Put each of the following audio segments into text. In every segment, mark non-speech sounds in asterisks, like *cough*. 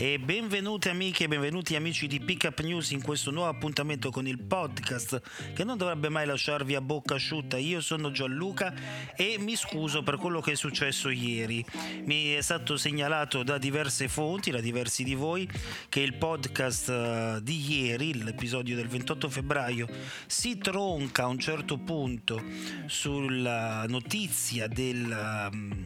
E benvenuti amiche e benvenuti amici di Pickup News in questo nuovo appuntamento con il podcast che non dovrebbe mai lasciarvi a bocca asciutta. Io sono Gianluca e mi scuso per quello che è successo ieri. Mi è stato segnalato da diverse fonti, da diversi di voi, che il podcast eh, di ieri, l'episodio del 28 febbraio, si tronca a un certo punto sulla notizia del, mm,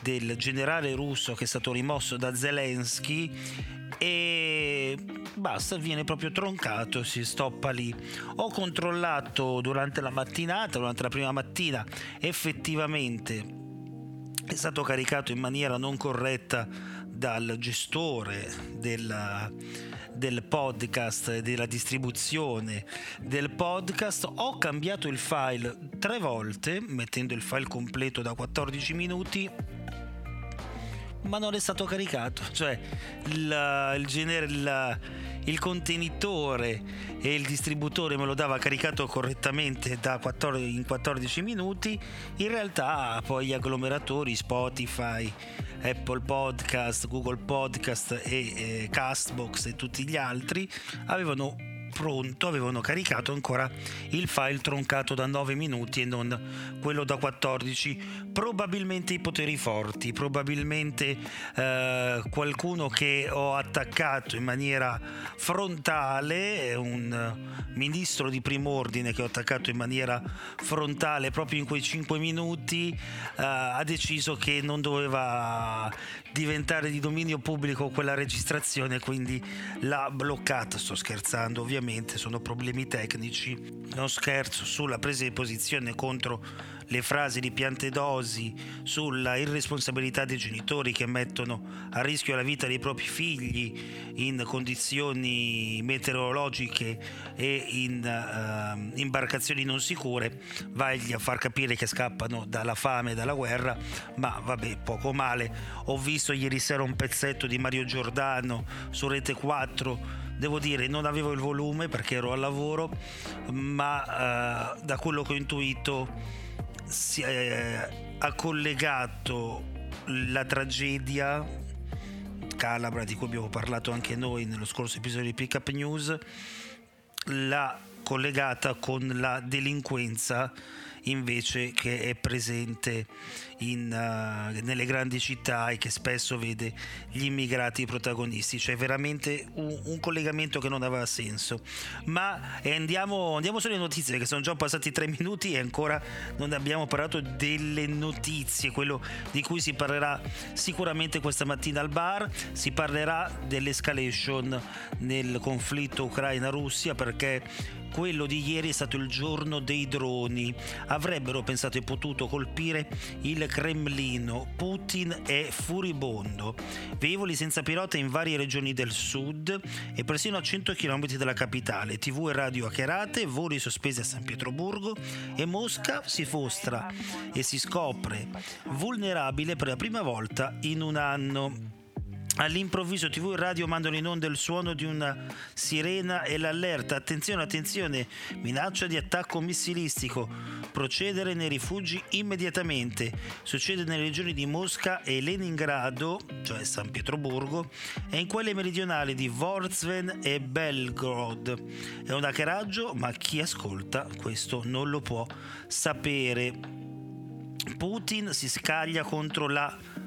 del generale russo che è stato rimosso da Zelensky e basta, viene proprio troncato, si stoppa lì. Ho controllato durante la mattinata, durante la prima mattina, effettivamente è stato caricato in maniera non corretta dal gestore della, del podcast della distribuzione del podcast ho cambiato il file tre volte mettendo il file completo da 14 minuti ma non è stato caricato. Cioè il, il genere, il, il, contenitore e il distributore me lo dava caricato correttamente 14, in 14 minuti. In realtà poi gli agglomeratori Spotify, Apple Podcast, Google Podcast e eh, Castbox e tutti gli altri avevano pronto avevano caricato ancora il file troncato da 9 minuti e non quello da 14 probabilmente i poteri forti probabilmente eh, qualcuno che ho attaccato in maniera frontale un ministro di primo ordine che ho attaccato in maniera frontale proprio in quei 5 minuti eh, ha deciso che non doveva diventare di dominio pubblico quella registrazione quindi l'ha bloccata. Sto scherzando ovviamente ovviamente sono problemi tecnici, non scherzo sulla presa di posizione contro le frasi di Piantedosi sulla irresponsabilità dei genitori che mettono a rischio la vita dei propri figli in condizioni meteorologiche e in uh, imbarcazioni non sicure, vai a far capire che scappano dalla fame e dalla guerra, ma vabbè, poco male. Ho visto ieri sera un pezzetto di Mario Giordano su Rete 4 devo dire non avevo il volume perché ero al lavoro ma uh, da quello che ho intuito si è, ha collegato la tragedia calabra di cui abbiamo parlato anche noi nello scorso episodio di Pickup News l'ha collegata con la delinquenza invece che è presente in, uh, nelle grandi città e che spesso vede gli immigrati protagonisti. Cioè veramente un, un collegamento che non aveva senso. Ma eh, andiamo, andiamo sulle notizie perché sono già passati tre minuti e ancora non abbiamo parlato delle notizie, quello di cui si parlerà sicuramente questa mattina al bar. Si parlerà dell'escalation nel conflitto Ucraina-Russia perché quello di ieri è stato il giorno dei droni. Avrebbero pensato e potuto colpire il Cremlino. Putin è furibondo. Velivoli senza pilota in varie regioni del sud e persino a 100 km dalla capitale. TV e radio hackerate, voli sospesi a San Pietroburgo e Mosca si mostra e si scopre vulnerabile per la prima volta in un anno. All'improvviso TV e radio mandano in onda il suono di una sirena e l'allerta. Attenzione, attenzione, minaccia di attacco missilistico. Procedere nei rifugi immediatamente. Succede nelle regioni di Mosca e Leningrado, cioè San Pietroburgo, e in quelle meridionali di Vorzven e Belgorod. È un hackeraggio, ma chi ascolta questo non lo può sapere. Putin si scaglia contro la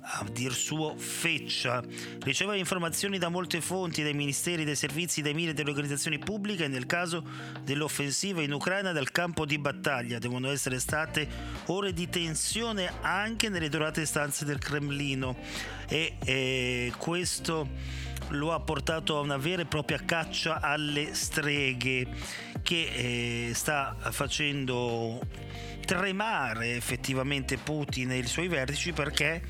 a dir suo feccia. Riceveva informazioni da molte fonti, dai ministeri, dai servizi, dai media delle organizzazioni pubbliche nel caso dell'offensiva in Ucraina dal campo di battaglia. Devono essere state ore di tensione anche nelle dorate stanze del Cremlino e, e questo lo ha portato a una vera e propria caccia alle streghe che eh, sta facendo tremare effettivamente Putin e i suoi vertici perché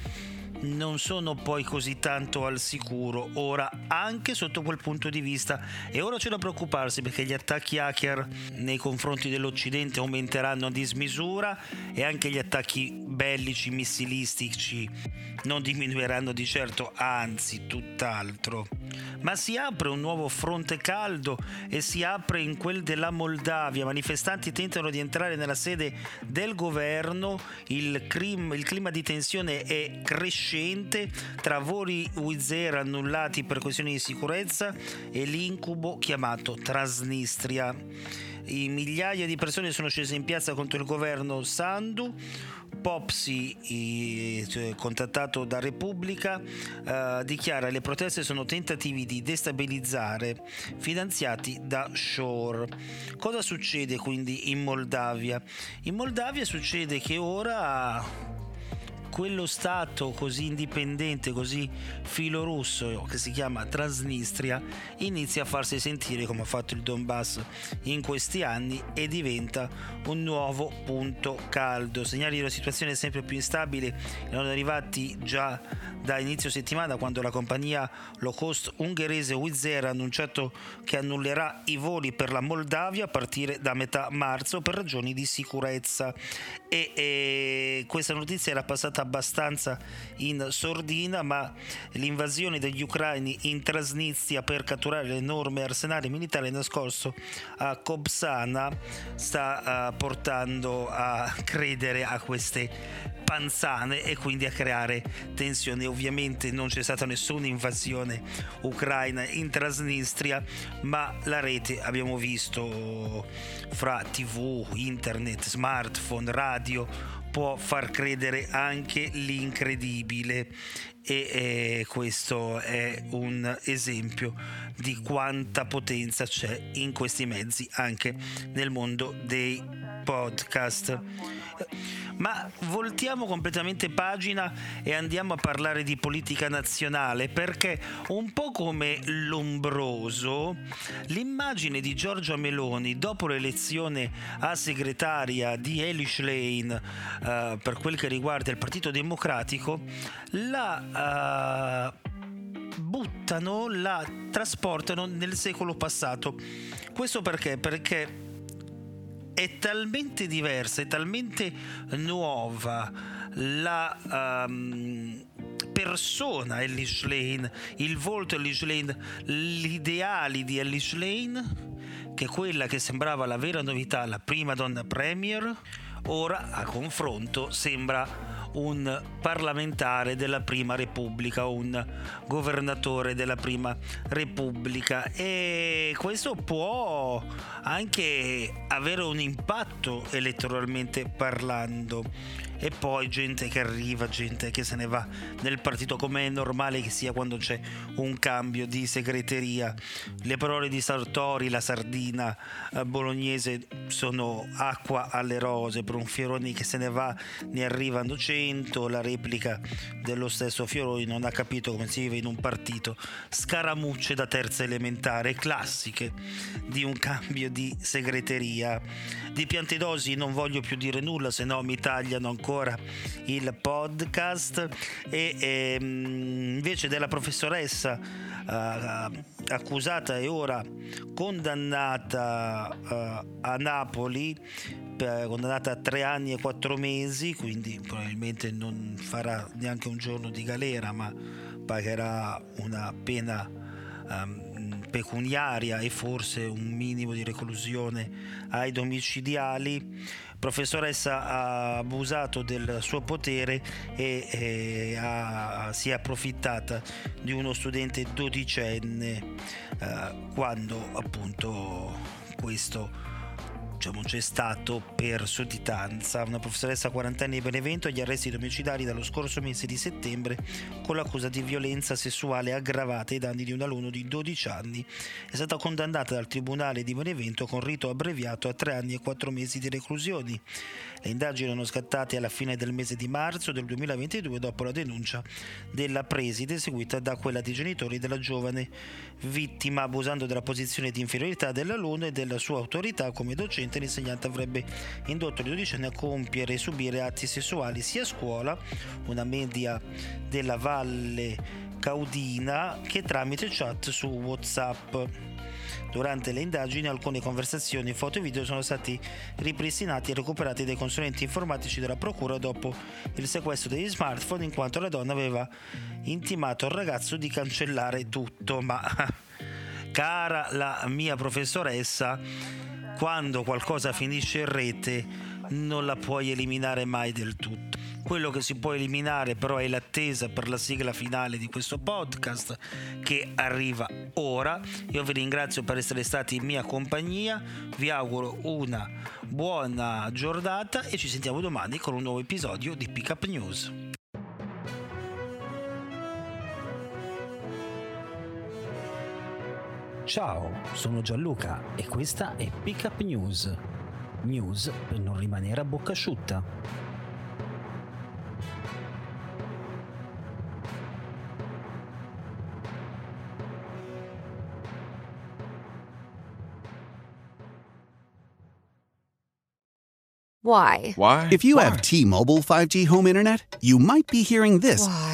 non sono poi così tanto al sicuro. Ora anche sotto quel punto di vista e ora c'è da preoccuparsi perché gli attacchi hacker nei confronti dell'Occidente aumenteranno a dismisura e anche gli attacchi bellici missilistici non diminuiranno di certo anzi tutt'altro. Ma si apre un nuovo fronte caldo e si apre in quel della Moldavia. Manifestanti tentano di entrare nella sede del governo, il, crim, il clima di tensione è crescente tra voli Wizz annullati per questioni di sicurezza e l'incubo chiamato Transnistria. I migliaia di persone sono scese in piazza contro il governo Sandu Popsi, cioè, contattato da Repubblica, eh, dichiara che le proteste sono tentativi di destabilizzare finanziati da Shore. Cosa succede quindi in Moldavia? In Moldavia succede che ora quello Stato così indipendente, così filorusso che si chiama Transnistria inizia a farsi sentire come ha fatto il Donbass in questi anni e diventa un nuovo punto caldo. Segnali di una situazione sempre più instabile erano arrivati già da inizio settimana quando la compagnia low cost ungherese Wizz Air ha annunciato che annullerà i voli per la Moldavia a partire da metà marzo per ragioni di sicurezza e, e questa notizia era passata abbastanza in sordina, ma l'invasione degli ucraini in Transnistria per catturare l'enorme arsenale militare nascosto a Kobsana sta uh, portando a credere a queste panzane e quindi a creare tensioni. Ovviamente non c'è stata nessuna invasione ucraina in Transnistria, ma la rete abbiamo visto fra tv, internet, smartphone, radio può far credere anche l'incredibile e eh, questo è un esempio di quanta potenza c'è in questi mezzi anche nel mondo dei podcast. Ma voltiamo completamente pagina e andiamo a parlare di politica nazionale perché un po' come l'ombroso, l'immagine di Giorgia Meloni dopo l'elezione a segretaria di Elish Lane uh, per quel che riguarda il Partito Democratico la uh, buttano, la trasportano nel secolo passato. Questo perché? Perché è talmente diversa, è talmente nuova la um, persona Ellis Lane, il volto Ellis Lane, gli ideali di Ellis Lane, che quella che sembrava la vera novità, la prima donna premier, ora a confronto sembra un parlamentare della prima repubblica, un governatore della prima repubblica. E questo può anche avere un impatto elettoralmente parlando e poi gente che arriva, gente che se ne va nel partito come è normale che sia quando c'è un cambio di segreteria. Le parole di Sartori, la sardina eh, bolognese sono acqua alle rose per un Fioroni che se ne va, ne arrivano 100, la replica dello stesso Fioroni non ha capito come si vive in un partito, scaramucce da terza elementare, classiche di un cambio di segreteria. Di Piantedosi non voglio più dire nulla, se no mi tagliano ancora ancora il podcast e, e ehm, invece della professoressa uh, accusata e ora condannata uh, a Napoli condannata a tre anni e quattro mesi quindi probabilmente non farà neanche un giorno di galera ma pagherà una pena um, pecuniaria e forse un minimo di reclusione ai domiciliari. Professoressa ha abusato del suo potere e, e ha, si è approfittata di uno studente dodicenne eh, quando appunto questo diciamo, c'è stato per sudditanza. Una professoressa quarantenne di Benevento agli arresti domiciliari dallo scorso mese di settembre con l'accusa di violenza sessuale aggravata ai danni di un alunno di 12 anni. È stata condannata dal Tribunale di Benevento con rito abbreviato a 3 anni e 4 mesi di reclusione. Le indagini erano scattate alla fine del mese di marzo del 2022 dopo la denuncia della preside seguita da quella dei genitori della giovane vittima, abusando della posizione di inferiorità dell'alunno e della sua autorità come docente l'insegnante avrebbe indotto i dodicenni a compiere e subire atti sessuali sia a scuola, una media della Valle Caudina, che tramite chat su WhatsApp. Durante le indagini alcune conversazioni, foto e video sono stati ripristinati e recuperati dai consulenti informatici della procura dopo il sequestro degli smartphone in quanto la donna aveva intimato al ragazzo di cancellare tutto. Ma *laughs* cara la mia professoressa, quando qualcosa finisce in rete non la puoi eliminare mai del tutto. Quello che si può eliminare però è l'attesa per la sigla finale di questo podcast che arriva ora. Io vi ringrazio per essere stati in mia compagnia, vi auguro una buona giornata e ci sentiamo domani con un nuovo episodio di Pick Up News. Ciao, sono Gianluca e questa è Pick Up News. News per non rimanere a bocca asciutta. Why? Why? If you Why? have T-Mobile 5G home internet, you might be hearing this Why?